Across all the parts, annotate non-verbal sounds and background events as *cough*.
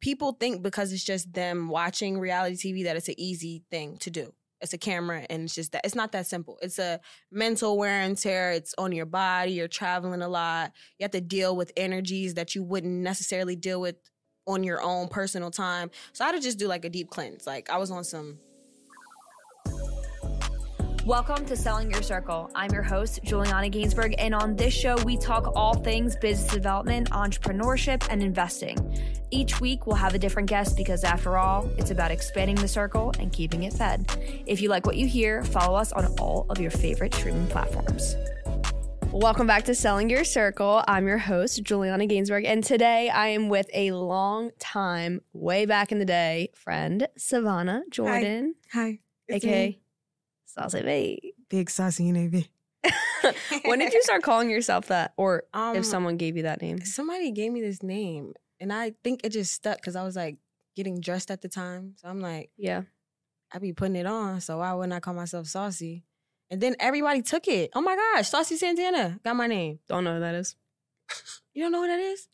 people think because it's just them watching reality TV that it's an easy thing to do. It's a camera and it's just that it's not that simple. It's a mental wear and tear. It's on your body. You're traveling a lot. You have to deal with energies that you wouldn't necessarily deal with on your own personal time. So I had to just do like a deep cleanse. Like I was on some Welcome to Selling Your Circle. I'm your host, Juliana Gainsburg, and on this show, we talk all things business development, entrepreneurship, and investing. Each week, we'll have a different guest because, after all, it's about expanding the circle and keeping it fed. If you like what you hear, follow us on all of your favorite streaming platforms. Welcome back to Selling Your Circle. I'm your host, Juliana Gainsburg, and today I am with a long time, way back in the day, friend, Savannah Jordan, hi, aka Saucy B. big saucy navy. *laughs* when did you start calling yourself that? Or Um, if someone gave you that name? somebody gave me this name, and I think it just stuck because I was like getting dressed at the time. So I'm like, Yeah. I be putting it on, so why wouldn't I call myself Saucy? And then everybody took it. Oh my gosh, Saucy Santana got my name. Don't know who that is. *laughs* You don't know who that is?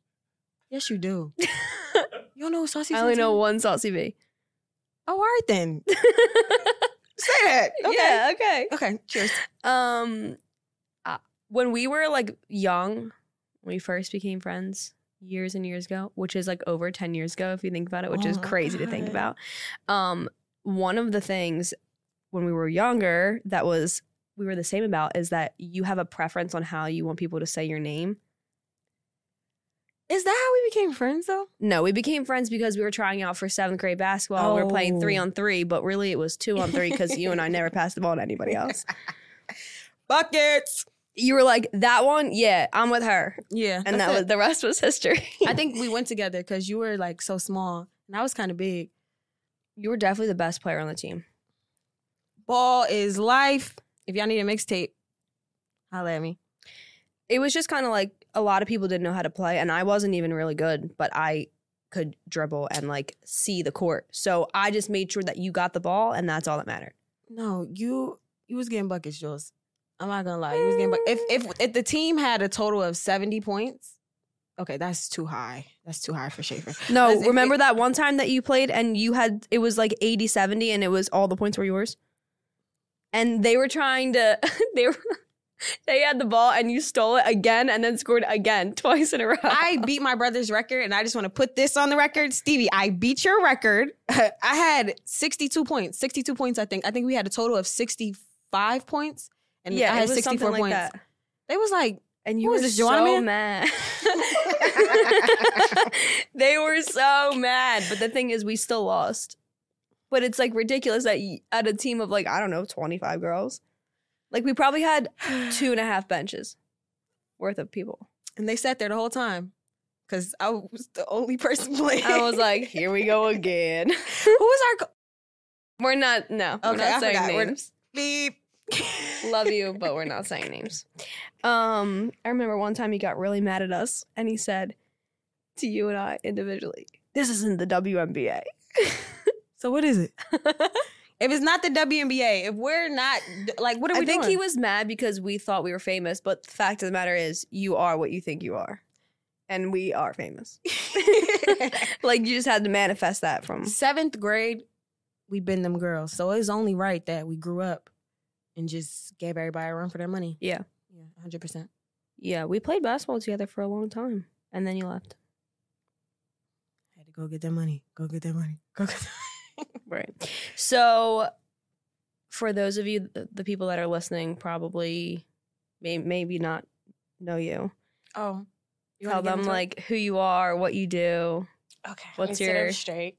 Yes, you do. *laughs* You don't know who Saucy I Santana? only know one Saucy B. Oh, all right then. Say that. Okay. Yeah, okay. Okay. Cheers. Um, uh, when we were like young, when we first became friends years and years ago, which is like over 10 years ago, if you think about it, which is Oh my crazy to think about. Um, one of the things when we were younger that was we were the same about is that you have a preference on how you want people to say your name. Is that how we became friends though? No, we became friends because we were trying out for seventh grade basketball. and We were playing three oh. on three, but really it was two on three because you and I never passed the ball to anybody else. *laughs* Buckets. You were like, that one, yeah, I'm with her. Yeah. And that it. was the rest was history. I think we went together because you were like so small and I was kind of big. you were definitely the best player on the team. Ball is life. If y'all need a mixtape, holla at me. It was just kind of like a lot of people didn't know how to play, and I wasn't even really good, but I could dribble and like see the court. So I just made sure that you got the ball, and that's all that mattered. No, you you was getting buckets, Jules. I'm not gonna lie. You was getting buckets. If if if the team had a total of 70 points, okay, that's too high. That's too high for Schaefer. No, remember that one time that you played and you had it was like 80 70 and it was all the points were yours? And they were trying to *laughs* they were they had the ball and you stole it again and then scored again *laughs* twice in a row. I beat my brother's record, and I just want to put this on the record, Stevie. I beat your record. *laughs* I had 62 points. 62 points, I think. I think we had a total of 65 points, and yeah, I had it was 64 something like points. that. They was like, And you were is this, so Man? mad. *laughs* they were so mad. But the thing is, we still lost. But it's like ridiculous that at a team of like, I don't know, 25 girls, like we probably had *sighs* two and a half benches worth of people. and they sat there the whole time because I was the only person playing. *laughs* I was like, here we go again. *laughs* who was our co- We're not, no, we're not I saying forgot. We're- names. beep? *laughs* Love you, but we're not saying names. Um, I remember one time he got really mad at us and he said to you and I individually, This isn't the WNBA. So what is it? If it's not the WNBA, if we're not like, what are we doing? I think doing? he was mad because we thought we were famous, but the fact of the matter is, you are what you think you are. And we are famous. *laughs* like, you just had to manifest that from. seventh grade. We've been them girls, so it's only right that we grew up and just gave everybody a run for their money. Yeah. yeah, hundred percent. Yeah, we played basketball together for a long time. And then you left. I Had to go get that money. Go get that money. Go get. Right. So, for those of you, the, the people that are listening, probably may, maybe not know you. Oh, you Tell them into it? like who you are, what you do. Okay. What's let me sit up your- straight?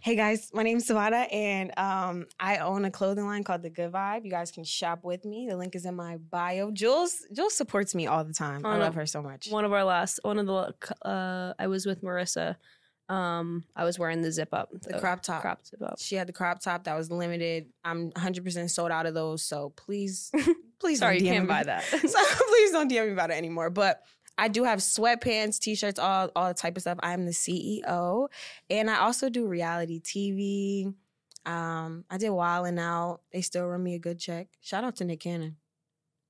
Hey guys, my name's Savannah and um, I own a clothing line called The Good Vibe. You guys can shop with me. The link is in my bio. Jules, Jules supports me all the time. I Oh, no. love her so much. One of our last, one of the, uh, I was with Marissa. Um, I was wearing the zip up, The crop top. crop zip up. She had the crop top that was limited. I'm 100% sold out of those. So please, *laughs* please Sorry, don't you DM can't me. buy that. *laughs* so please don't DM me about it anymore. But I do have sweatpants, t-shirts, all all the type of stuff. I am the CEO, and I also do reality TV. Um, I did Wild and Out. They still run me a good check. Shout out to Nick Cannon.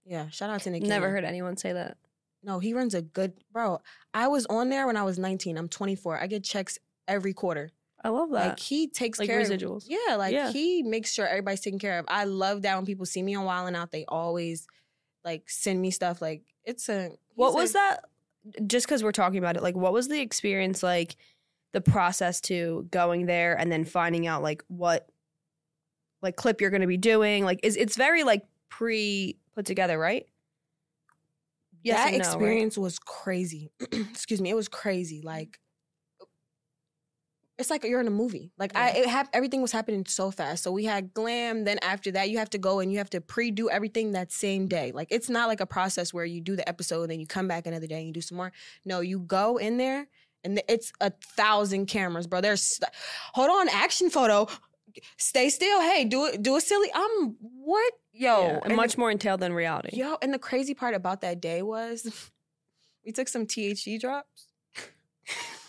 Yeah, shout out to Nick. Cannon. Never Cannon. heard anyone say that. No, he runs a good bro. I was on there when I was 19. I'm 24. I get checks every quarter. I love that. Like he takes Like care of residuals. Yeah, like Yeah. he makes sure everybody's taken care of. I love that when people see me on Wild and Out, they always like send me stuff. Like it's a What a- was that? Just because we're talking about it, like, what was the experience like? The process to going there and then finding out like what, like clip you're going to be doing. Like, is it's very like pre put together, right? Yes that no, right? experience was crazy. *clears throat* Excuse me, it was crazy. Mm. Like uh, it's like you're in a movie. Like I, it hap- everything was happening so fast. So we had glam. Then after that, you have to go and you have to pre-do everything that same day. Like it's not like a process where you do the episode and then you come back another day and you do some more. No, you go in there and it's a thousand cameras, bro. There's hold on, action photo. Stay still. Hey, do it. Do a silly. I'm what? Yo, Yeah, and much more entailed than reality. Yo, and the crazy part about that day was *laughs* we took some THC drops.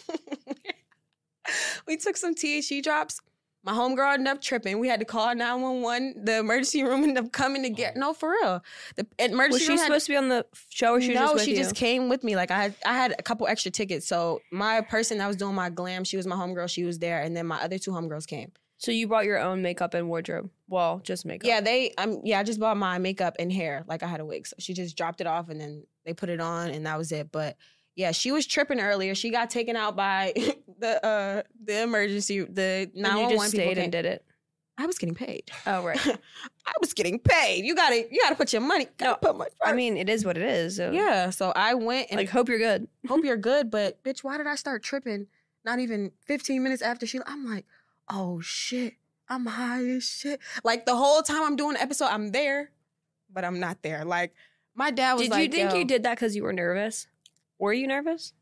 *laughs* we took some THC drops. My homegirl ended up tripping. We had to call 911. The emergency room ended up coming to get oh. no for real. The emergency Was she room had- supposed to be on the show or she no, just she you? just came with me. Like I had, I had a couple extra tickets. So my person that was doing my glam, she was my homegirl. She was there, and then my other two homegirls came. So you brought your own makeup and wardrobe. Well, just makeup. Yeah, they. Um, yeah, I just bought my makeup and hair. Like I had a wig, so she just dropped it off, and then they put it on, and that was it. But yeah, she was tripping earlier. She got taken out by *laughs* the uh the emergency, the And nine you just stayed and did it. I was getting paid. Oh right. *laughs* I was getting paid. You gotta, you gotta put your money. Gotta put my. I mean, it is what it is. So. yeah. So I went and Like, hope you're good. hope *laughs* you're good, but bitch, why did I start tripping? Not even 15 minutes after she, I'm like, oh shit, I'm high as shit. Like the whole time I'm doing the episode, I'm there, but I'm not there. Like my dad was Did like, you think "Yo, you did that because you were nervous? Were you nervous?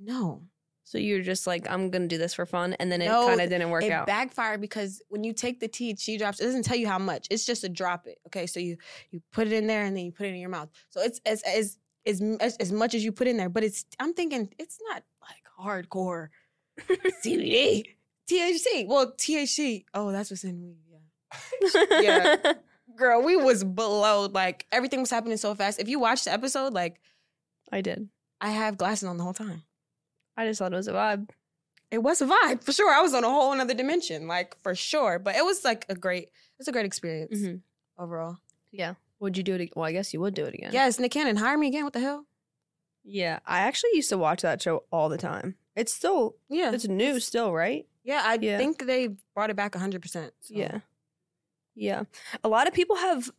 No, So you were just like, I'm gonna do this for fun, and then it No, kind of didn't work it out. backfired because when you take the THC drops, it doesn't tell you how much. It's just a drop it. Okay, so you you put it in there and then you put it in your mouth. So it's as as as as, as much as you put in there, but it's I'm thinking it's not like hardcore *laughs* CBD. THC. Well, THC. Oh, that's what's in weed. Yeah. *laughs* Yeah. *laughs* Girl, we was below. Like everything was happening so fast. If you watch the episode, like I did. I have glasses on the whole time. I just thought it was a vibe. It was a vibe for sure. I was on a whole another dimension, like for sure. But it was like a great, it was a great experience Mhm. overall. Yeah. Would you do it? Well, I guess you would do it again. Yes, Nick Cannon, hire me again. What the hell? Yeah. I actually used to watch that show all the time. It's still, Yeah, it's new still, right? Yeah, I Yeah. think they brought it back hundred percent. Yeah. Yeah. A lot of people have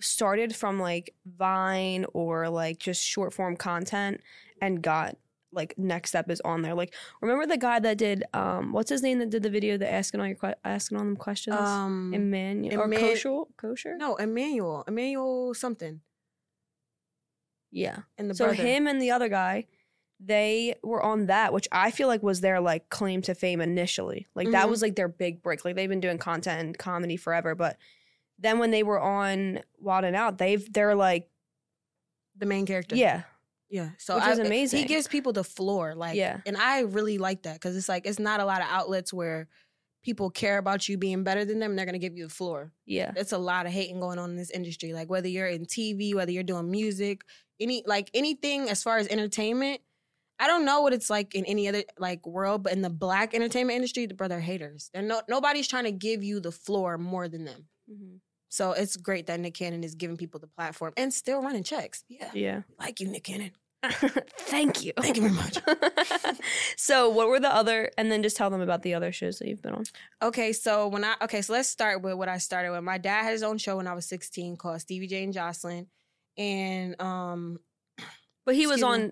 started from like Vine or like just short form content and got like next step is on there. Like remember the guy that did um what's his name that did the video that asking all your que- asking all them questions? Um, Emmanuel or kosher kosher? no, Emmanuel, Emmanuel something, Yeah. and the so brother. him and the other guy, they were on that, which I feel like was their like claim to fame initially. Like that Mhm. was like their big break. Like they've been doing content and comedy forever, but then when they were on Wild and Out, they've they're like, the main character. yeah, yeah. So Which I, is amazing. He gives people the floor, like, Yeah. and I really like that because it's like it's not a lot of outlets where people care about you being better than them. and They're gonna give you the floor. yeah, It's a lot of hating going on in this industry. Like whether you're in TV, whether you're doing music, any like anything as far as entertainment. I don't know what it's like in any other like world, but in the black entertainment industry, the brother haters. They're no nobody's trying to give you the floor more than them. Mhm. So it's great that Nick Cannon is giving people the platform and still running checks. Yeah, yeah. like you, Nick Cannon. *laughs* Thank you. Thank you very much. *laughs* so what were the other? And then just tell them about the other shows that you've been on. Okay, so when I okay, so let's start with what I started with. My dad had his own show when I was 16 called Stevie J and Joseline. And um But he was on me.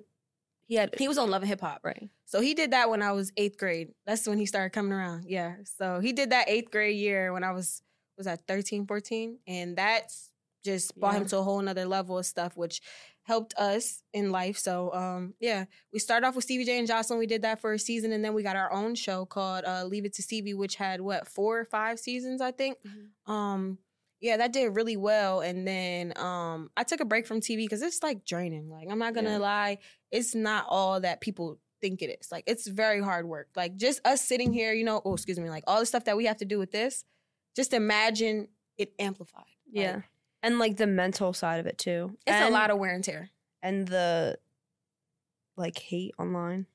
He had he was on Love and Hip Hop. right. So he did that when I was eighth grade. That's when he started coming around. Yeah. So he did that eighth grade year when I was was at 13, 14. And that's just brought him to a whole nother level of stuff, which helped us in life. So um yeah, we started off with Stevie J and Joseline. We did that for a season, and then we got our own show called uh, Leave It to Stevie, which had what four or five seasons, I think. Um yeah, that did really well. And then um I took a break from TV because it's like draining. Like I'm not gonna Yeah. lie, it's not all that people think it is. Like it's very hard work. Like just us sitting here, you know, oh excuse me, like all the stuff that we have to do with this, just imagine it amplified. Like, Yeah. And like the mental side of it too. it's a lot of wear and tear. and the like hate online.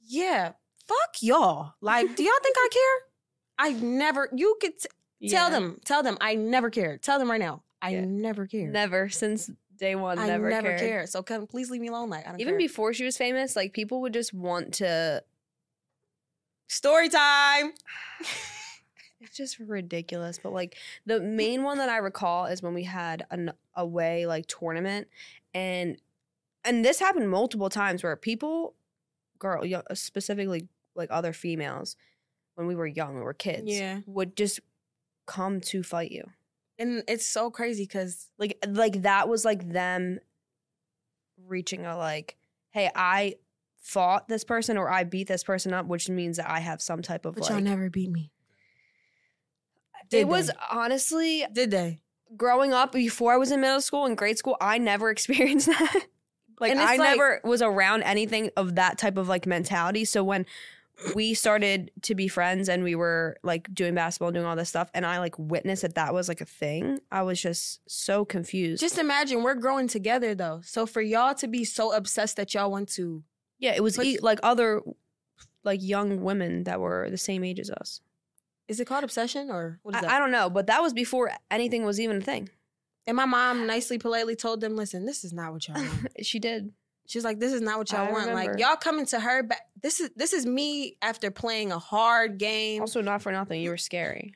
Yeah. fuck y'all. Like, do y'all think I *laughs* care? I never. You could t- tell them. Tell them I never cared. Tell them right now. I Yeah. never cared. Never since day one. I never, never cared. cared. So come, please leave me alone. Like I don't Even care. before she was famous, like people would just want to. Story time. *sighs* It's just ridiculous. But like the main one that I recall is when we had an away like tournament, and and this happened multiple times where people, girl, specifically like other females, when we were young, we were kids, Yeah. would just come to fight you. And it's so crazy because like like that was like them reaching a like hey i fought this person or i beat this person up which means that i have some type of but like y'all never beat me. it did was honestly Did they? growing up before i was in middle school and grade school i never *laughs* experienced that like i like- never was around anything of that type of like mentality so when we started to be friends and we were like doing basketball doing all this stuff and i like witnessed that that was like a thing i was just so confused Just imagine we're growing together though. So for y'all to be so obsessed that y'all want to Yeah, it was But- e- like other like young women that were the same age as us. is it called obsession or what is that? I, I don't know, but that was before anything was even a thing. and my mom nicely, politely told them, "Listen, this is not what y'all want." *laughs* she did. She's like, "This is not what y'all I want. remember. Like y'all coming to her back. This is this is me after playing a hard game. Also, not for nothing, you were scary.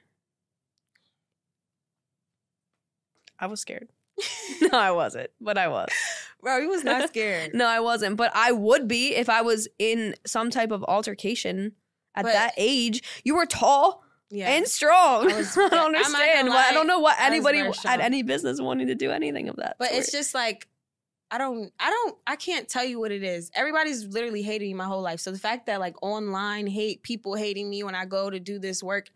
I was scared. *laughs* *laughs* no, I wasn't, but I was. Bro, he was not *laughs* scared. No, I wasn't, but I would be if I was in some type of altercation at But- that age. You were tall yeah, and strong. I was I don't understand. why I don't know what anybody had any business wanting to do anything of that. but it's just like I don't, I don't, I can't tell you what it is. Everybody's literally hating me my whole life. So the fact that like online hate, people hating me when I go to do this work,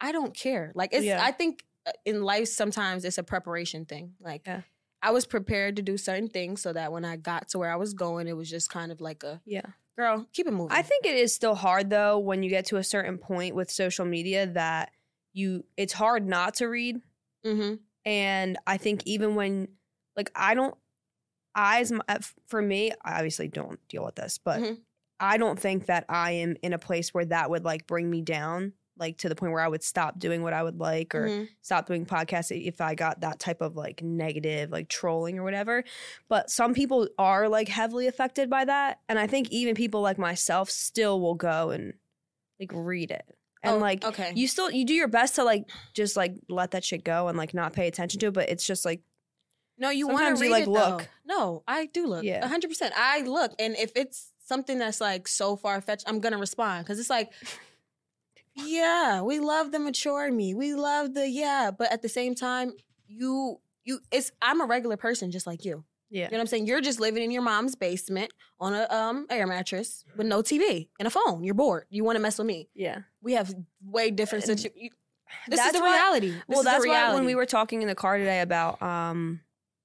I don't care. Like it's, Yeah. I think uh, in life sometimes it's a preparation thing. Like Yeah. I was prepared to do certain things so that when I got to where I was going, it was just kind of like a yeah. girl, keep it moving. I think it is still hard though when you get to a certain point with social media that you it's hard not to read mm-hmm. and I think even when like I don't I uh, for me I obviously don't deal with this but Mhm. I don't think that I am in a place where that would like bring me down like to the point where I would stop doing what I would like or Mhm. stop doing podcasts if I got that type of like negative, like trolling or whatever. But some people are like heavily affected by that. And I think even people like myself still will go and like read it. And Oh, like okay, you still you do your best to like just like let that shit go and like not pay attention to it. But it's just like No, you want to you, read like, it, look. though. No, I do look. Yeah. Hundred percent. I look, and if it's something that's like so far fetched, I'm gonna respond because it's like, *laughs* yeah, we love the mature me. We love the yeah, but at the same time, you you it's I'm a regular person just like you. yeah. You know what I'm saying? You're just living in your mom's basement on a um air mattress with no TV and a phone. You're bored. You want to mess with me. Yeah. We have way different situations. This that's is the why- reality. This well, is the that's why when we were talking in the car today about um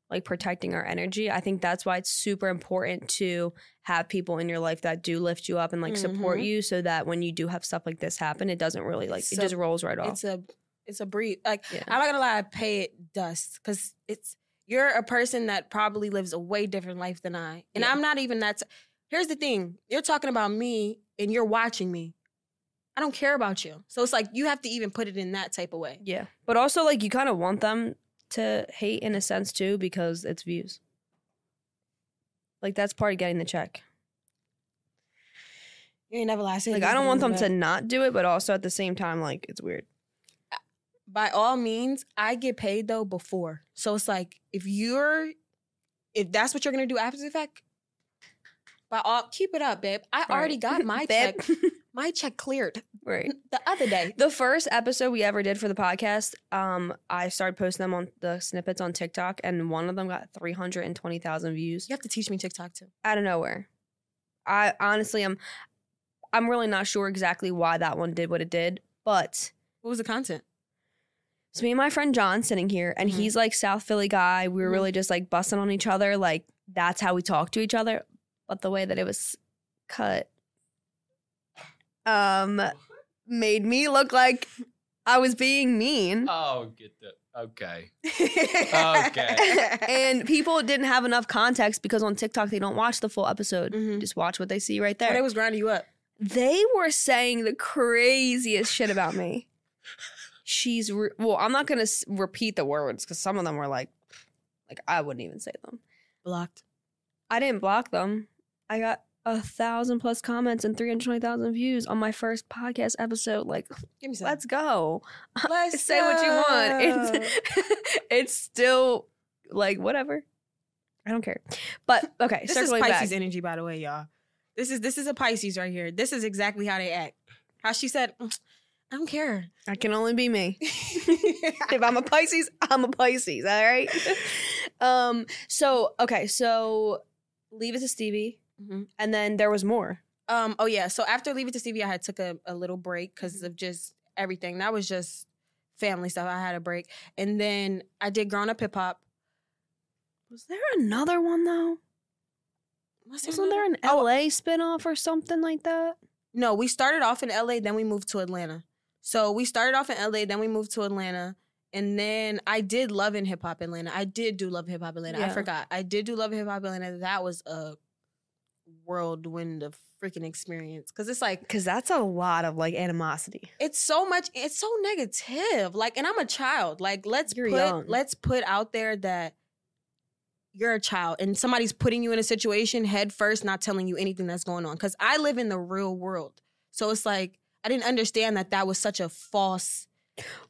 like protecting our energy, I think that's why it's super important to have people in your life that do lift you up and like support Mhm. you so that when you do have stuff like this happen, it doesn't really like It's it just rolls right off. It's a it's a breathe. Like Yeah. I'm not gonna lie, I pay it dust because it's you're a person that probably lives a way different life than I, and Yeah. I'm not even that. Here's the thing: you're talking about me, and you're watching me. I don't care about you, so it's like you have to even put it in that type of way. yeah. But also like you kind of want them to hate in a sense too because it's views. Like that's part of getting the check. You ain't never lie. Like I don't want them to not do it, but also at the same time, like it's weird. By all means, I get paid though before, so it's like if you're, if that's what you're gonna do after the fact. All, keep it up, babe. I already got my *laughs* check. My check cleared *laughs* right. the other day. The first episode we ever did for the podcast, um, I started posting them on the snippets on TikTok, and one of them got three hundred and twenty thousand views You have to teach me TikTok too. out of nowhere. I honestly am, I'm really not sure exactly why that one did what it did, but What was the content? it's me and my friend John sitting here, and Mhm. he's like South Philly guy. We were Mhm. really just like busting on each other, like that's how we talk to each other. But the way that it was cut, um, made me look like I was being mean. Oh, get the okay. *laughs* Okay. and people didn't have enough context because on TikTok they don't watch the full episode. Mhm. Just watch what they see right Well, there. they was grinding you up. they were saying the craziest shit about me. She's re- well, I'm not gonna s- repeat the words because some of them were like, like I wouldn't even say them. Blocked. I didn't block them. I got a thousand plus comments and three hundred twenty thousand views on my first podcast episode. Like, Give me some. let's go. *laughs* Let's say what you want. It's *laughs* it's still like whatever. I don't care. But *laughs* okay, This is Pisces back. energy, by the way, y'all. This is this is a Pisces right here. This is exactly how they act. How she said, "Mm, I don't care. I can only be me. if I'm a Pisces, I'm a Pisces. All right. um. So okay. So leave it to Stevie, Mhm. and then there was more. Um. Oh yeah. So after leave it to Stevie, I had took a, a little break because of just everything. That was just family stuff. I had a break, and then I did grown up hip hop. Was there another one though? Was Wasn't there an Oh. LA spinoff or something like that? No, we started off in LA, then we moved to Atlanta. So we started off in LA, then we moved to Atlanta. And then I did Love in Hip Hop Atlanta. I did do Love Hip Hop Atlanta. I forgot. I did do Love in Hip Hop Atlanta. That was a whirlwind of freaking experience. Cause it's like Because that's a lot of like animosity. it's so much, it's so negative. Like, and I'm a child. Like, let's You're put young. let's put out there that you're a child and somebody's putting you in a situation head first, not telling you anything that's going on. Cause I live in the real world. So it's like I didn't understand that that was such a false.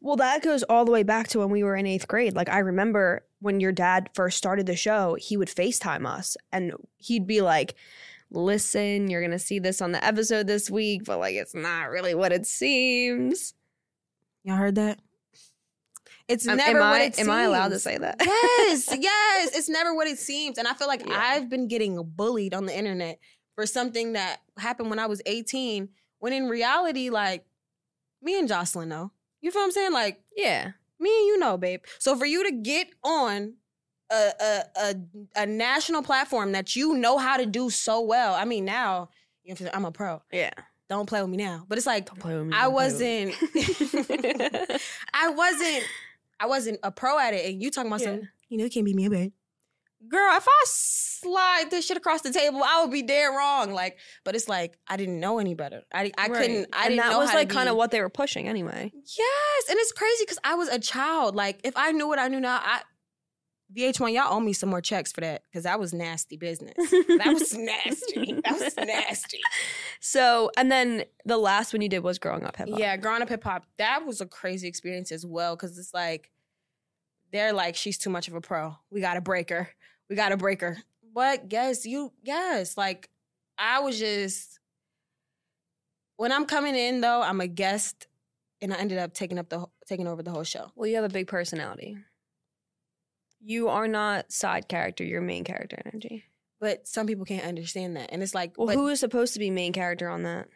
Well, that goes all the way back to when we were in eighth grade. Like, I remember when your dad first started the show, he would FaceTime us and he'd be like, Listen, you're going to see this on the episode this week, but like, it's not really what it seems. Y'all heard that? It's Um, never am what I, it am I allowed to say that? yes, *laughs* yes. It's never what it seems. And I feel like Yeah. I've been getting bullied on the internet for something that happened when I was 18, when in reality, like, me and Joseline know. You feel what I'm saying? Like, yeah. me and you know, babe. So for you to get on a a a, a national platform that you know how to do so well, I mean, now I'm a pro. Yeah. Don't play with me now. But it's like Don't play with me. I wasn't. *laughs* I wasn't. I wasn't a pro at it, and you talking about Yeah. some. You know, you can't beat me, babe. Girl, if I slide this shit across the table, I would be dead wrong. Like, but it's like I didn't know any better. I, I Right. couldn't. I and didn't that know was like kind of what they were pushing anyway. Yes, and it's crazy because I was a child. Like, if I knew what I knew now, I VH1, y'all owe me some more checks for that because that was nasty business. That *laughs* was nasty. That was nasty. So, and then the last one you did was growing up hip hop. Yeah, growing up hip hop, that was a crazy experience as well because it's like they're like, she's too much of a pro. We gotta break her. We gotta break her. But yes, you yes, like I was just when I'm coming in though, I'm a guest, and I ended up taking up the taking over the whole show. Well, you have a big personality. You are not side character, you're main character energy. But some people can't understand that, and it's like, Well, but, who is supposed to be main character on that?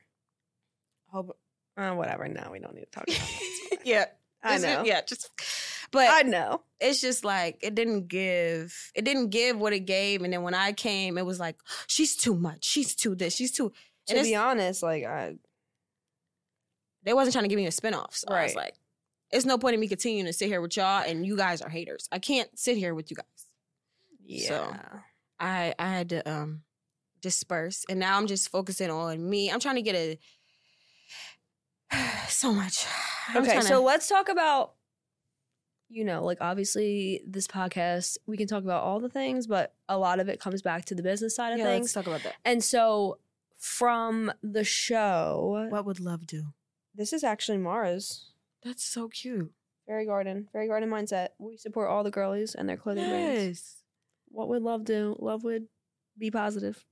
hope- Uh, whatever. No, we don't need to talk about that. *laughs* yeah, I know. yeah, just. But I know. it's just like it didn't give it didn't give what it gave and then when i came it was like she's too much she's too this she's too To be honest, like I they wasn't trying to give me a spinoff so i was Right. like it's no point in me continuing to sit here with y'all and you guys are haters. I can't sit here with you guys. Yeah. So- i i had to um disperse and now i'm just focusing on me. I'm trying to get a *sighs* so much. I'm okay, trying so to- let's talk about you know, like obviously this podcast we can talk about all the things, but a lot of it comes back to the business side of yeah, things. let's talk about that. And so from the show, what would love do? This is actually Mara's that's so cute Fairy Garden, Fairy Garden mindset. We support all the girlies and their clothing brands. yes What would love do? Love would be positive.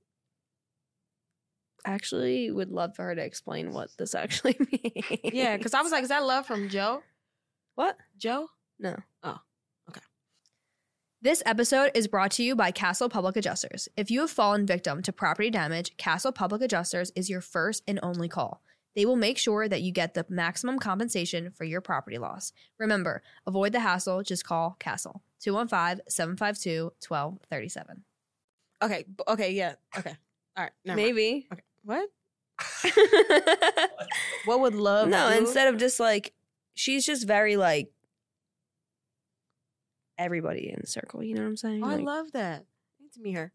Actually, would love for her to explain what this actually *laughs* means. yeah because i was like is that love from joe what? joe No. Oh, okay. This episode is brought to you by Castle Public Adjusters. If you have fallen victim to property damage, Castle Public Adjusters is your first and only call. They will make sure that you get the maximum compensation for your property loss. Remember, avoid the hassle, just call Castle 215 752 1237. Okay. Okay. Yeah. Okay. All right. never mind. Maybe. Okay. What? *laughs* What would love? no, do? instead of just like, she's just very like everybody in the circle. You know what I'm saying? Oh, I love that. I need to meet her.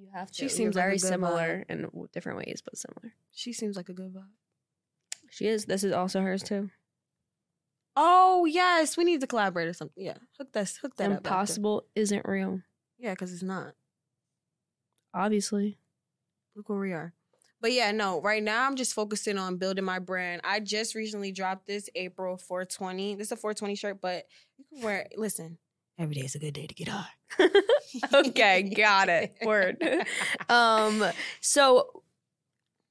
You have to. She seems very good similar in different ways, but similar. She seems like a good vibe. She is. This is also hers too. Oh yes, we need to collaborate or something. Yeah, hook that hook that. Impossible isn't real. Yeah, because it's not. Obviously. Look where we are. But yeah, no, right now I'm just focusing on building my brand. I just recently dropped this April 420. This is a 420 shirt, but you can wear it. Listen, every day is a good day to get high. *laughs* okay, got it. Word. *laughs* um, so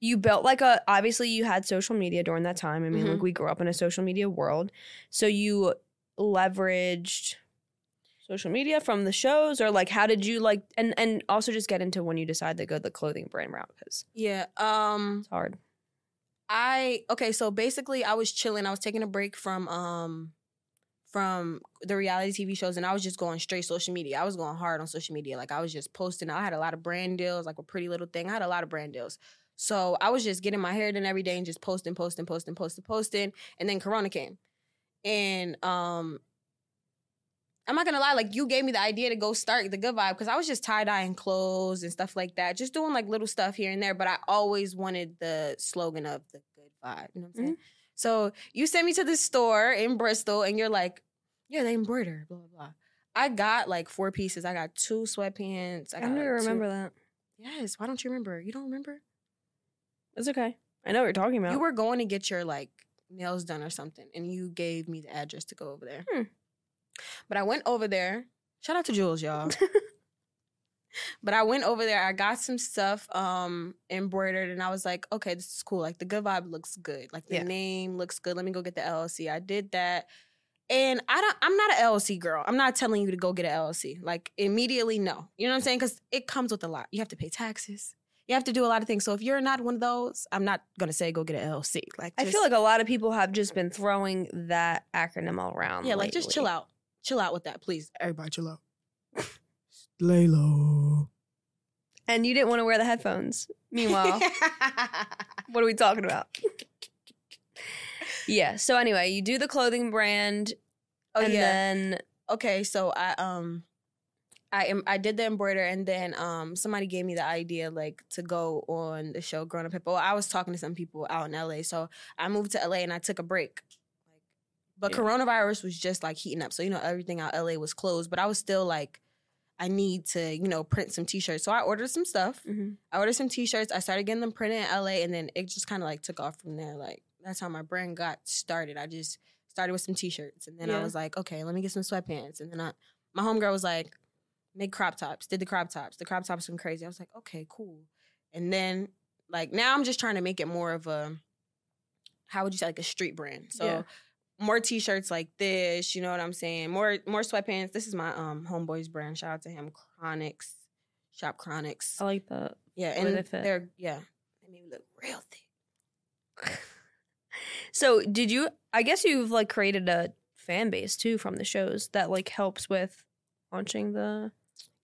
you built like a obviously you had social media during that time. I mean, Mhm. like we grew up in a social media world. So you leveraged social media from the shows or like how did you like and and also just get into when you decided to go the clothing brand route because Yeah. Um it's hard. I okay, so basically I was chilling. I was taking a break from um from the reality TV shows and I was just going straight social media. I was going hard on social media. Like I was just posting. I had a lot of brand deals, like a pretty little thing. I had a lot of brand deals. So I was just getting my hair done every day and just posting, posting, posting, posting, posting. And then Corona came. And um I'm not gonna lie, like you gave me the idea to go start the good vibe because I was just tie dyeing clothes and stuff like that, just doing like little stuff here and there. But I always wanted the slogan of the good vibe. You know what I'm saying? So you sent me to the store in Bristol, and you're like, "Yeah, they embroider, blah blah blah." I got like four pieces. I got two sweatpants. I, I got don't like, two- remember that. Yes. Why don't you remember? You don't remember? It's okay. I know what you're talking about. You were going to get your like nails done or something, and you gave me the address to go over there. Hmm. But I went over there. Shout out to Jules, y'all. *laughs* *laughs* but I went over there. I got some stuff um embroidered, and I was like, okay, this is cool. Like the good vibe looks good. Like the Yeah. name looks good. Let me go get the LLC. I did that. And I don't I'm not an LLC girl. I'm not telling you to go get an LLC. Like immediately no. You know what I'm saying? Cuz it comes with a lot. You have to pay taxes. You have to do a lot of things. So if you're not one of those, I'm not going to say go get an LLC. Like I feel like a lot of people have just been throwing that acronym all around. Yeah, like just chill out. Chill out with that, please. Everybody chill out. Lay low. And you didn't want to wear the headphones. Meanwhile, *laughs* what are we talking about? yeah. So anyway, you do the clothing brand, oh and yeah. then okay, so I um I am I did the embroider and then um somebody gave me the idea like to go on the show Grown Up Hip Hop. I was talking to some people out in LA. So I moved to LA and I took a break. Like but Yeah. coronavirus was just like heating up. So you know everything out LA was closed, but I was still like I need to, you know, print some t-shirts. So I ordered some stuff. Mhm. I ordered some t-shirts. I started getting them printed in LA and then it just kind of like took off from there. Like that's how my brand got started. I just started with some t-shirts and then I was like, okay, let me get some sweatpants. And then I my homegirl was like, make crop tops. Did the crop tops. The crop tops went crazy. I was like, okay, cool. And then like now I'm just trying to make it more of a how would you say like a street brand. So Yeah. More t-shirts like this, you know what I'm saying? More more sweatpants. This is my um homeboy's brand. Shout out to him. Chronics. Shop Chronics. I like that. Yeah, and they fit. they're yeah, they make me look real thick. *laughs* So did you? I guess you've like created a fan base too from the shows that like helps with launching the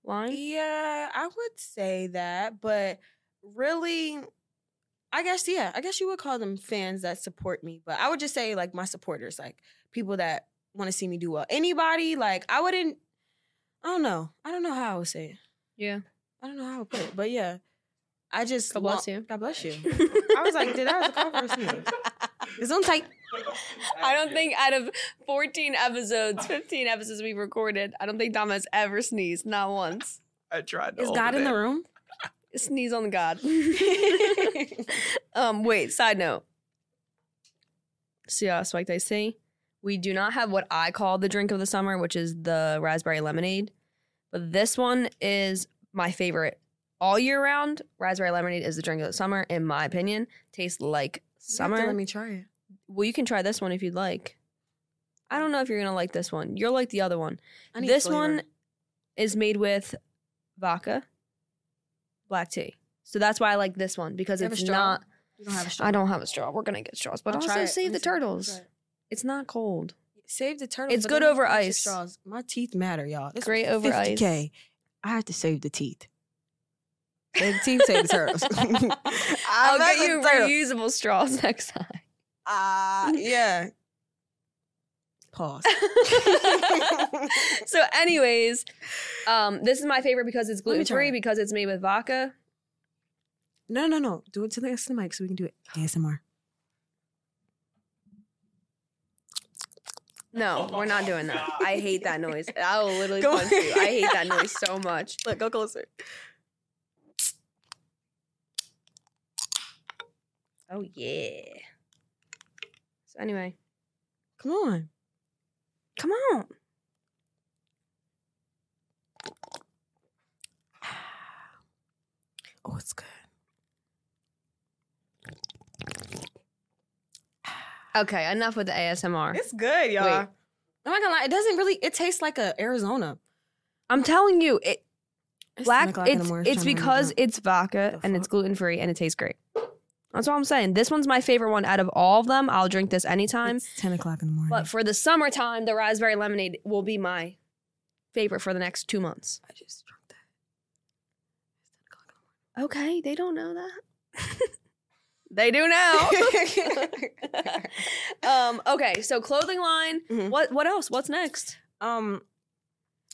line. Yeah, I would say that, but really, I guess yeah, I guess you would call them fans that support me. But I would just say like my supporters, like people that want to see me do well. Anybody like I wouldn't. I don't know. I don't know how I would say it. Yeah. I don't know how I would put it, but yeah, I just God bless want- you. God bless you. *laughs* I was like, did that was a cough or a? It's on tight. I don't think out of 14 episodes, 15 episodes we've recorded, I don't think Dom has ever sneezed, not once. I tried to Is hold God it in the room? Sneeze on the God. *laughs* um, wait, side note. See, uh, Spiked Ice Tea. We do not have what I call the drink of the summer, which is the raspberry lemonade. But this one is my favorite all year round. Raspberry lemonade is the drink of the summer, in my opinion. Tastes like You have to summer. Let me try it. Well, you can try this one if you'd like. I don't know if you're gonna like this one. You'll like the other one. I need This flavor. one is made with vodka, black tea. So that's why I like this one because You have a it's straw? not. You don't have a straw. I don't have a straw. We're gonna get straws, but I'll also save the me see. I'll turtles. it. It's not cold. Save the turtles. It's good over ice. straws. My teeth matter, y'all. This Great over ice. 50K. I have to save the teeth. Save the teeth, save the turtles. *laughs* *laughs* I'll get you reusable straws *laughs* next time. Uh, yeah. Pause. so, anyways, um, this is my favorite because it's gluten free, because it's made with vodka. no, no, no. Do it to the next mic so we can do it. ASMR. No, we're not doing that. I hate that noise. *laughs* I will literally Go punch you. I hate that noise so much. *laughs* Look, go closer. Oh yeah. So anyway, Come on. come on. Oh, it's good. Okay, enough with the ASMR. It's good, y'all. Wait. I'm not gonna lie. It doesn't really. It tastes like a Arizona. I'm telling you, it It's black. 10 o'clock in the It's it's because it's vodka and it's gluten free and it tastes great. That's what I'm saying. This one's my favorite one out of all of them. I'll drink this anytime. It's ten o'clock in the morning. But for the summertime, the raspberry lemonade will be my favorite for the next two months. I just drunk that. It's 10 o'clock in Okay, they don't know that. they do now. *laughs* um, okay, so clothing line. Mhm. What what else? What's next? um,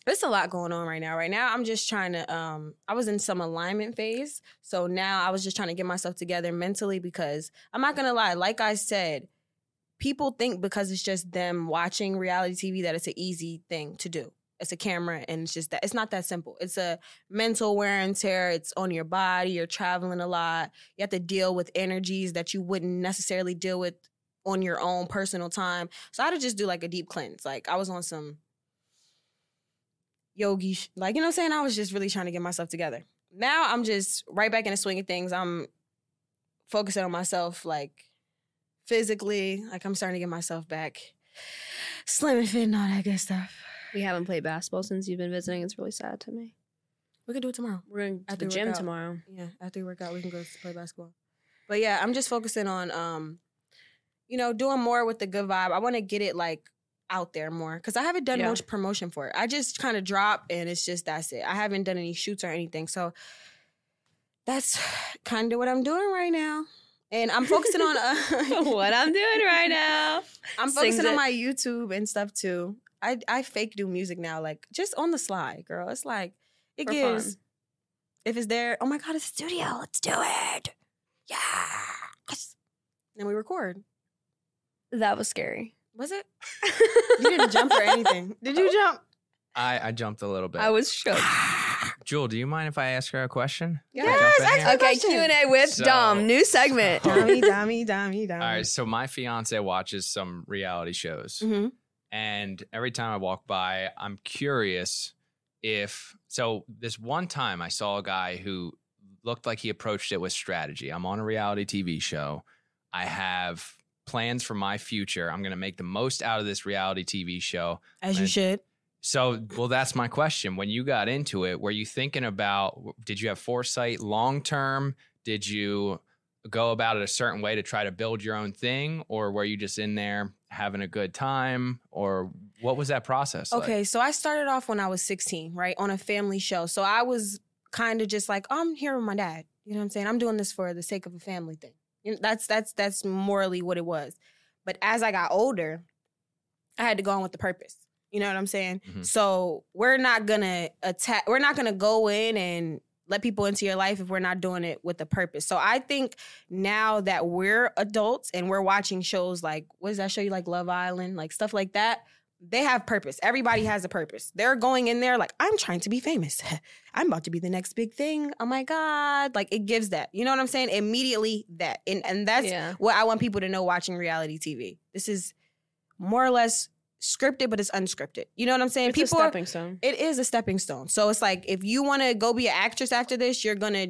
there's a lot going on right now. Right now, I'm just trying to. Um, I was in some alignment phase, so now I was just trying to get myself together mentally because I'm not gonna lie. Like I said, people think because it's just them watching reality TV that it's an easy thing to do. It's a camera, and it's just that. It's not that simple. It's a mental wear and tear. It's on your body. You're traveling a lot. You have to deal with energies that you wouldn't necessarily deal with on your own personal time. So I had to just do like a deep cleanse. Like I was on some yogi, sh- like you know what I'm saying. I was just really trying to get myself together. Now I'm just right back in the swing of things. I'm focusing on myself, like physically. Like I'm starting to get myself back slim and fit and all that good stuff. We haven't played basketball since you've been visiting. It's really sad to me. We could do it tomorrow. We're going to the gym tomorrow. Yeah, after we work out, we can go play basketball. But yeah, I'm just focusing on, um, you know, doing more with the good vibe. I want to get it like out there more because I haven't done Yeah. much promotion for it. I just kind of drop and it's just that's it. I haven't done any shoots or anything, so that's *sighs* kind of what I'm doing right now. And I'm focusing on uh, *laughs* what I'm doing right now. *laughs* I'm Sings focusing on my YouTube and stuff too. I I fake do music now, like just on the slide, girl. It's like it For gives. fun. If it's there, oh my god, it's a studio. Let's do it. Yes. And we record. That was scary. Was it? *laughs* You didn't jump or anything. Did you jump? I, I jumped a little bit. I was shook. *gasps* Jewel, do you mind if I ask her a question? Yes, ask. Okay. Q and A with So- Dom. New segment. *laughs* Dummy, dummy, dummy, dummy. All right, so my fiance watches some reality shows, hmm and every time I walk by, I'm curious if so. This one time, I saw a guy who looked like he approached it with strategy. I'm on a reality TV show. I have plans for my future. I'm going to make the most out of this reality TV show. As you should. So, well, that's my question. When you got into it, were you thinking about, did you have foresight long term? Did you go about it a certain way to try to build your own thing? Or were you just in there having a good time? Or what was that process? like? Okay, so I started off when I was 16, right, on a family show. So I was kind of just like, I'm here with my dad. You know what I'm saying? I'm doing this for the sake of a family thing. You know, that's that's that's morally what it was. But as I got older, I had to go on with the purpose. You know what I'm saying? Mhm. So we're not gonna attack. We're not gonna go in and let people into your life if we're not doing it with a purpose. So I think now that we're adults and we're watching shows like what does that show you like Love Island, like stuff like that, they have purpose. Everybody has a purpose. They're going in there like I'm trying to be famous. *laughs* I'm about to be the next big thing. Oh my god, like it gives that. You know what I'm saying? Immediately that. And and that's Yeah. what I want people to know watching reality TV. This is more or less scripted but it's unscripted. You know what I'm saying? It's a people are- stepping stone. it is a stepping stone. So it's like if you want to go be an actress after this, you're gonna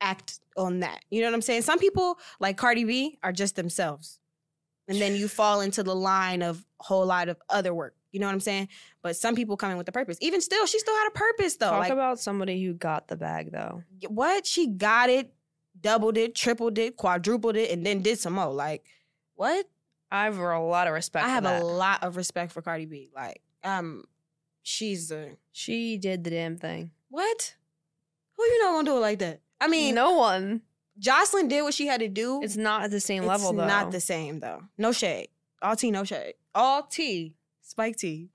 act on that. You know what I'm saying? Some people like Cardi B are just themselves, and then you fall into the line of a whole lot of other work. You know what I'm saying? But some people come in with a purpose. Even still, she still had a purpose though. Talk like about somebody who got the bag though. what she got it, doubled it, tripled it, quadrupled it, and then did some more. Like what? I have a lot of respect. I for have that. a lot of respect for Cardi B. Like um, she's a She did the damn thing. what? Who you know gonna do it like that? I mean, no one. Joseline did what she had to do. It's not at the same It's level though. not the same though. No shade. All tea, no shade. All tea, Spike tea.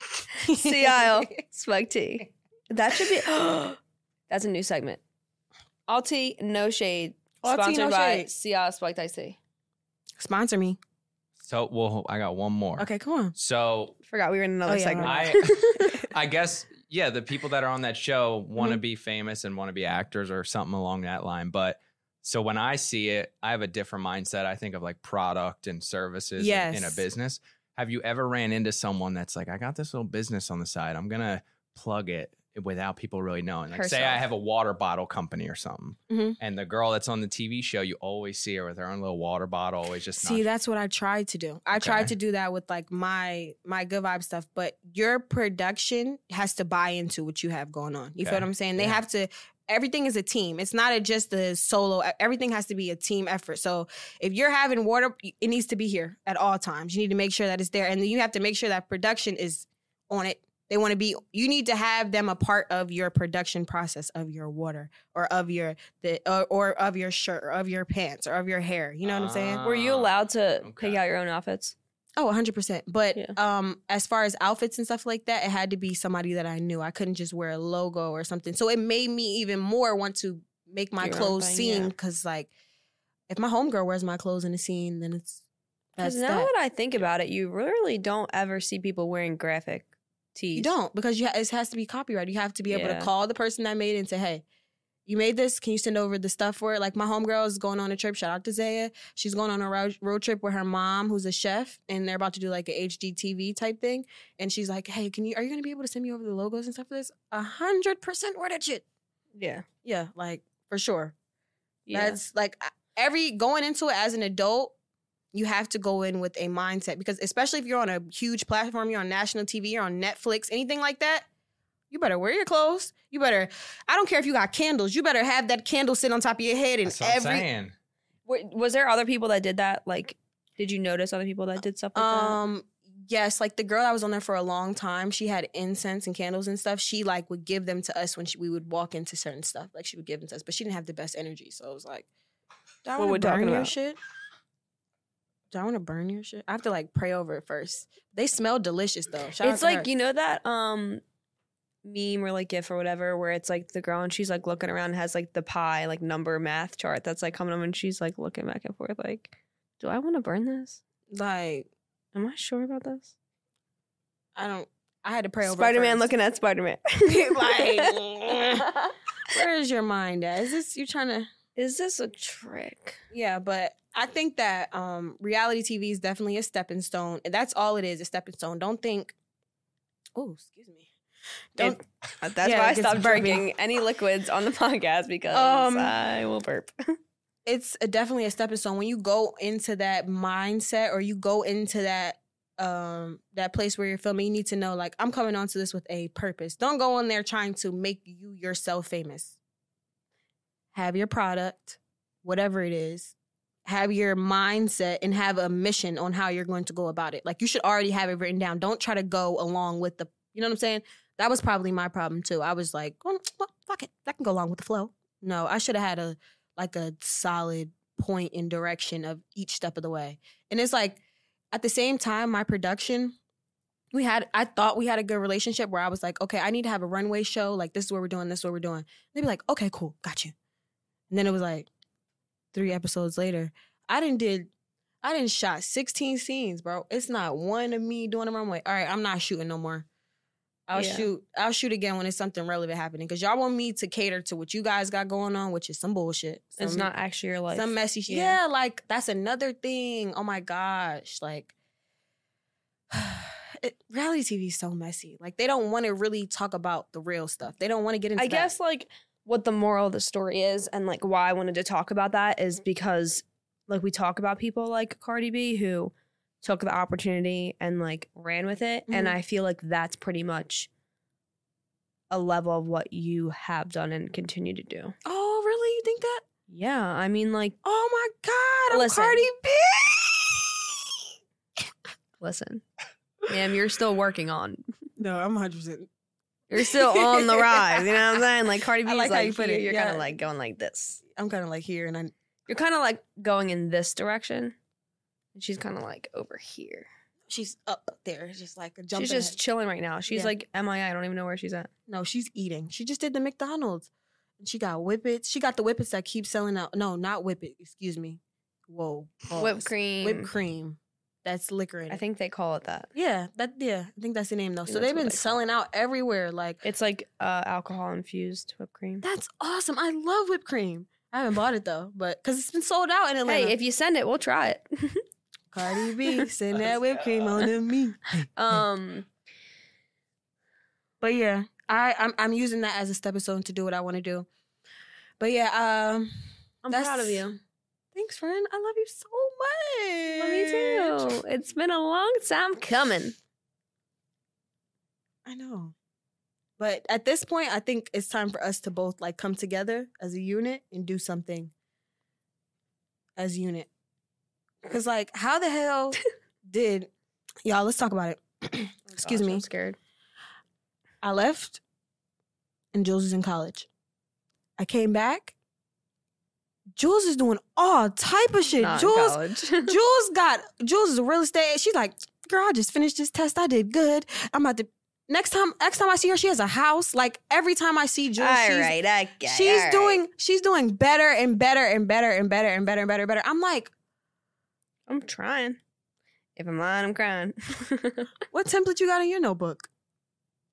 Sea Isle Spike Tea. That should be. *gasps* *gasps* that's a new segment. All tea, no shade. All tea, sponsored no by shade. Sea Isle Spiked Iced Tea. Sponsor me. So, well, I got one more. Okay, come on. So, Forgot we were in another Oh, yeah, segment. I, *laughs* *laughs* I guess, yeah, the people that are on that show want Mm-hmm. to be famous and want to be actors or something along that line. But so when I see it, I have a different mindset. I think of like product and services in- in, a Yes. business. Have you ever ran into someone that's like, I got this little business on the side. I'm going to plug it without people really knowing. Like, say I have a water bottle company or something. Mhm. And the girl that's on the TV show, you always see her with her own little water bottle, always just See, not- that's what I tried to do. I tried to do that with like my my good vibe stuff, but your production has to buy into what you have going on. You feel what I'm saying? They Yeah. have to everything is a team. It's not a, just a solo. Everything has to be a team effort. So if you're having water, it needs to be here at all times. You need to make sure that it's there, and then you have to make sure that production is on it. They want to be. You need to have them a part of your production process of your water or of your the or, or of your shirt or of your pants or of your hair. You know what I'm saying? Were you Ah, allowed to pick out your own outfits? Oh, 100%. But Yeah. um as far as outfits and stuff like that, it had to be somebody that I knew. I couldn't just wear a logo or something. So it made me even more want to make my Your clothes thing, seen yeah. cuz like if my homegirl wears my clothes in the scene, then it's Because that's now that. that I think about it, you really don't ever see people wearing graphic You don't because you ha- it has to be copyright. You have to be able Yeah. to call the person that made it and say, "Hey, you made this. Can you send over the stuff for it?" Like my homegirl is going on a trip. Shout out to Zaya. She's going on a road, road trip with her mom, who's a chef, and they're about to do like a HGTV type thing. And she's like, "Hey, can you? Are you going to be able to send me over the logos and stuff for this?" A hundred percent that shit. Yeah. Yeah, like for sure. Yeah. That's like every going into it as an adult, you have to go in with a mindset because especially if you're on a huge platform, you're on national TV, you're on Netflix, anything like that, you better wear your clothes. You better I don't care if you got candles, you better have that candle sit on top of your head and That's what I'm every saying. Was there other people that did that? Like, did you notice other people that did stuff like um yes, like the girl that was on there for a long time, she had incense and candles and stuff. She like would give them to us when she, we would walk into certain stuff. Like she would give them to us, but she didn't have the best energy. So it was like, do I What want we to burn talking your about? shit? Do I want to burn your shit? I have to like pray over it first. They smell delicious though. Shout It's like her. you know that um meme or like gif or whatever where it's like the girl and she's like looking around and has like the pie like number math chart that's like coming up and she's like looking back and forth like, do I want to burn this? like Am I sure about this? I don't. I had to pray over Spider Man looking at Spider Man. *laughs* *laughs* Like, *laughs* Where is your mind at? Is this you trying to? Is this a trick? Yeah, but I think that um, reality TV is definitely a stepping stone. That's all it is, a stepping stone. Don't think. Oh, excuse me. Don't. Uh, That's Yeah, why I stopped drinking any liquids on the podcast because Um, I will burp. *laughs* it's a, definitely a stepping stone when you go into that mindset or you go into that um that place where you're filming you need to know like i'm coming onto this with a purpose don't go in there trying to make you yourself famous have your product whatever it is have your mindset and have a mission on how you're going to go about it like you should already have it written down don't try to go along with the you know what i'm saying that was probably my problem too i was like well, well fuck it that can go along with the flow no i should have had a like a solid point and direction of each step of the way. And it's like at the same time, my production, we had I thought we had a good relationship where I was like, okay, I need to have a runway show. Like this is what we're doing, this is what we're doing. They'd be like, okay, cool, got you. And then it was like three episodes later, I didn't did I didn't shot 16 scenes, bro. It's not one of me doing a runway. All right, I'm not shooting no more. I'll Yeah. shoot. I'll shoot again when it's something relevant happening. Cause y'all want me to cater to what you guys got going on, which is some bullshit. it's not actually your life. some messy shit. Yeah. Yeah. like that's another thing. Oh my gosh, like *sighs* it, reality TV is so messy. Like they don't want to really talk about the real stuff. They don't want to get into. I that. guess like what the moral of the story is and like why I wanted to talk about that is because like we talk about people like Cardi B who took the opportunity and like ran with it and Mhm. I feel like that's pretty much a level of what you have done and continue to do. Oh, really? You think that? Yeah, I mean like Oh my God, I'm Listen. Cardi B. listen. Ma'am, you're still working on. *laughs* No, I'm 100. You're still on the *laughs* rise. You know what I'm saying? Like Cardi B I is like like, how you put it, You're kind of like going like this. I'm kind of like here, and I. You're kind of like going in this direction, and she's kind of like over here. She's up there, just like a jump. She's just chilling right now. She's Yeah. like MIA. I don't even know where she's at. no, she's eating. She just did the McDonald's. She got whippets. She got the whippets that keep selling out. No, not whippet. Excuse me. Whoa. Whipped cream. Whipped cream. That's liquor in it. I think they call it that. Yeah, that yeah. I think that's the name though. think So they've been they selling out everywhere. Like It's like uh, alcohol infused whipped cream. that's awesome. I love whipped cream. I haven't bought it though, but because it's been sold out in Atlanta. Hey, if you send it, we'll try it. *laughs* Cardi B send that whipped cream on to me. *laughs* um, But yeah, I I'm I'm using that as a stepping stone to do what I want to do. But yeah, um, I'm proud of you. thanks, friend. I love you so much. You too. It's been a long time coming. I know. But at this point, I think it's time for us to both like come together as a unit and do something as a unit. Cause like, how the hell *laughs* did y'all? Let's talk about it. *clears throat* Oh Excuse Gosh, me. I'm scared. I left, and Jules is in college. I came back. Jules is doing all type of shit. Not Jules. *laughs* Jules got Jules is a real estate. She's like, girl, I just finished this test. I did good. I'm about to next time. Next time I see her, she has a house. Like every time I see Jules, she's, okay. she's doing she's doing better and better and better and better and better and better and better. I'm like, I'm trying. If I'm lying, I'm crying. *laughs* what template you got in your notebook?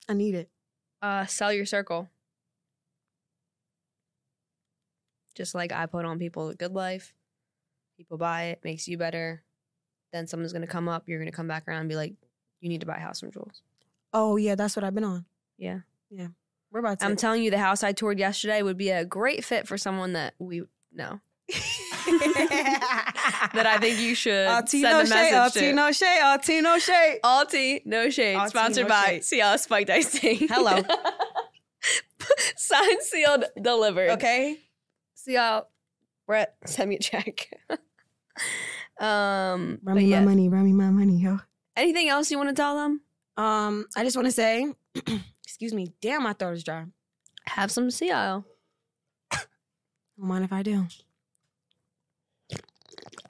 I need it. uh, sell your circle. Just like I put on people a good life, people buy it, makes you better. Then someone's gonna come up, you're gonna come back around and be like, "You need to buy a house from Jules." Oh yeah, that's what I've been on. Yeah, Yeah. We're about to. I'm telling you, the house I toured yesterday would be a great fit for someone that we know. *laughs* That I think you should send a Altino Shay, message to. Altino Shay, Altino Shay. All tea, no shade. Sponsored no by shade. Ciala Spiked Iced Tea. Hello. *laughs* Signed, sealed, delivered. Okay. Ciala, Brett, *laughs* send me a check. *laughs* um, Run but me yeah. my money, run me my money, yo. Anything else you want to tell them? Um, I just want to say, *clears throat* excuse me, damn, my throat is dry. Have some Ciala. Don't mind if I do.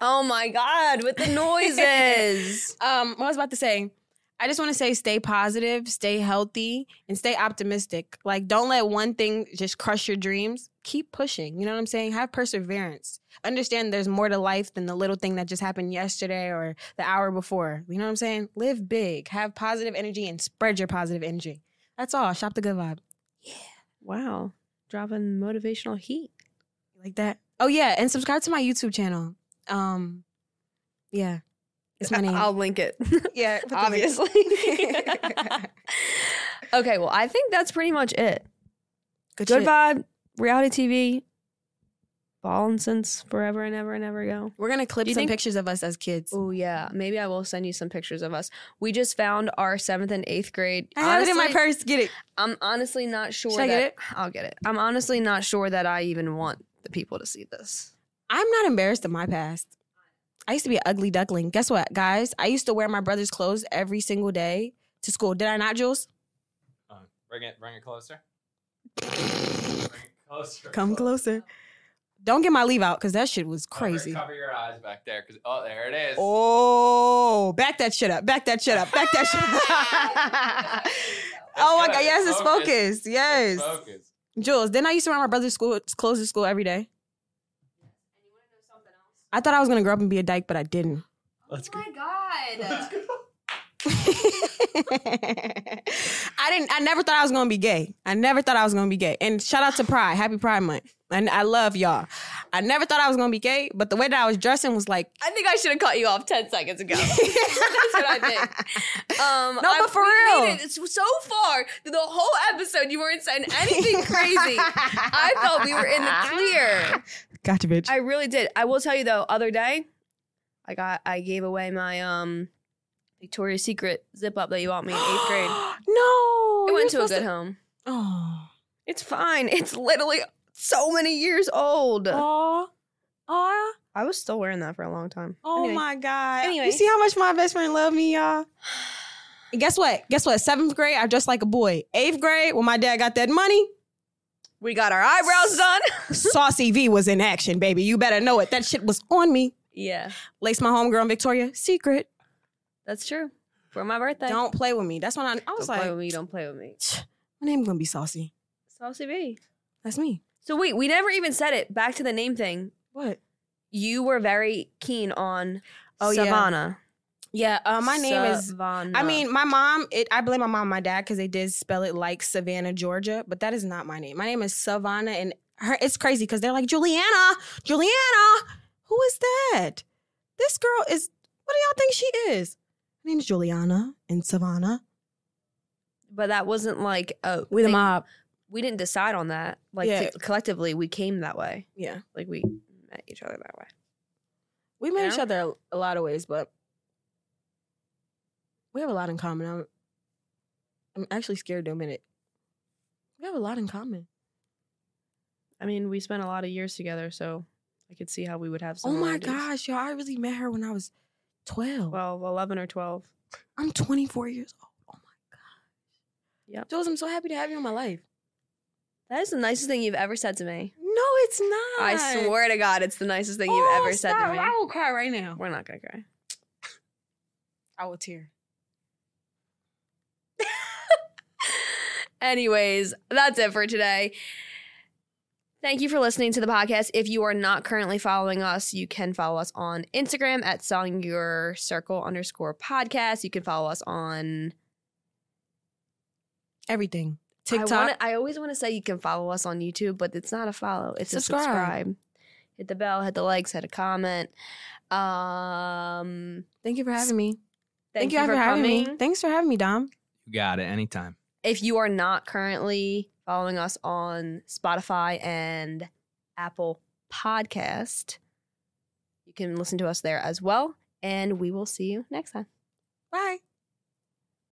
Oh my God, with the noises. *laughs* Um, what I was about to say, I just want to say, stay positive, stay healthy, and stay optimistic. Like, don't let one thing just crush your dreams. Keep pushing. You know what I'm saying? Have perseverance. Understand there's more to life than the little thing that just happened yesterday or the hour before. You know what I'm saying? Live big, have positive energy, and spread your positive energy. That's all. Shop the good vibe. Yeah. Wow. Dropping motivational heat. Like that? Oh yeah, and subscribe to my YouTube channel. Um, yeah, it's my *laughs* name. I'll link it. *laughs* yeah, put the link. Obviously. *laughs* okay, well, I think that's pretty much it. Good, Good vibe, reality TV, balling since forever and ever and ever ago. We're gonna clip some think- pictures of us as kids. Oh yeah, maybe I will send you some pictures of us. We just found our seventh and eighth grade. I have it in my Honestly, purse. Get it. I'm honestly not sure. Should I that, get it? I'll get it. I'm honestly not sure that I even want the people to see this. I'm not embarrassed of my past. I used to be an ugly duckling. Guess what, guys? I used to wear my brother's clothes every single day to school. Did I not, Jules? Uh, bring it, bring it closer. *laughs* Bring it closer. Come closer. Don't get my leave out because that shit was Cover- crazy. Cover, your eyes back there, cause oh, there it is. Oh, back that shit up. Back that shit up. Back that shit up. *laughs* oh my. God. Yes, It's it's focused. focused. Yes. Focus. Jules, then I used to wear my brother's school clothes to school every day. I thought I was gonna grow up and be a dyke, but I didn't. Let's go. god. *laughs* I didn't. I never thought I was gonna be gay. I never thought I was gonna be gay. And shout out to Pride. Happy Pride Month. And I love y'all. I never thought I was gonna be gay, but the way that I was dressing was like. I think I should have cut you off ten seconds ago. *laughs* That's what I think. Um, No, but for real. it so far through the whole episode. You weren't saying anything crazy. I felt we were in the clear. Gotcha, bitch. I really did. I will tell you though, other day, I got I gave away my um Victoria's Secret zip up that you bought me in eighth *gasps* grade. no. It went to a good home. Oh. It's fine. It's literally so many years old. Oh. Oh. I was still wearing that for a long time. Oh Anyway. my God. Anyway. You see how much my best friend loved me, y'all? And *sighs* guess what? Guess what? Seventh grade, I dressed like a boy. Eighth grade, when my dad got that money, We got our eyebrows done. *laughs* Saucy V was in action, baby. You better know it. That shit was on me. yeah. Lace my homegirl Victoria. Secret. That's true. For my birthday. Don't play with me. That's when I, I was Don't play like, with me. Don't play with me. my name gonna be Saucy. Saucy B. That's me. So wait, we never even said it. Back to the name thing. What? You were very keen on Oh, yeah. Savannah. Yeah, uh, my name is. Savannah. I mean, my mom. It, I blame my mom, and my dad, because they did spell it like Savannah, Georgia, but that is not my name. My name is Savannah, and her. It's crazy because they're like Juliana, Juliana. Who is that? This girl is. What do y'all think she is? Her name is Juliana and Savannah. but that wasn't like a We the thing- mob. We didn't decide on that. Like Yeah. co- collectively, we came that way. Yeah, Like we met each other that way. we met each Yeah. other a, a lot of ways, but we have a lot in common. I'm, I'm actually scared to admit it. We have a lot in common. I mean, we spent a lot of years together, so I could see how we would have Oh some. my gosh, yo! I really met her when I was twelve. Well, eleven or twelve. I'm 24 years old. Oh my god. Yep. Jules, I'm so happy to have you in my life. That is the nicest thing you've ever said to me. No, it's not. I swear to God, it's the nicest thing you've Oh, ever said to me. I will cry right now. We're not gonna cry. I will tear. *laughs* Anyways, that's it for today. Thank you for listening to the podcast. If you are not currently following us, you can follow us on Instagram at selling your circle underscore podcast. You can follow us on Everything. I, TikTok. wanna, I always want to say you can follow us on YouTube, but it's not a follow. It's Subscribe. a subscribe. Hit the bell, hit the likes, hit a comment. Um, Thank you for having me. thank, you, you, for, having coming. me. Thanks for having me, Dom. You got it anytime. if you are not currently following us on Spotify and Apple Podcast, you can listen to us there as well. And we will see you next time. Bye.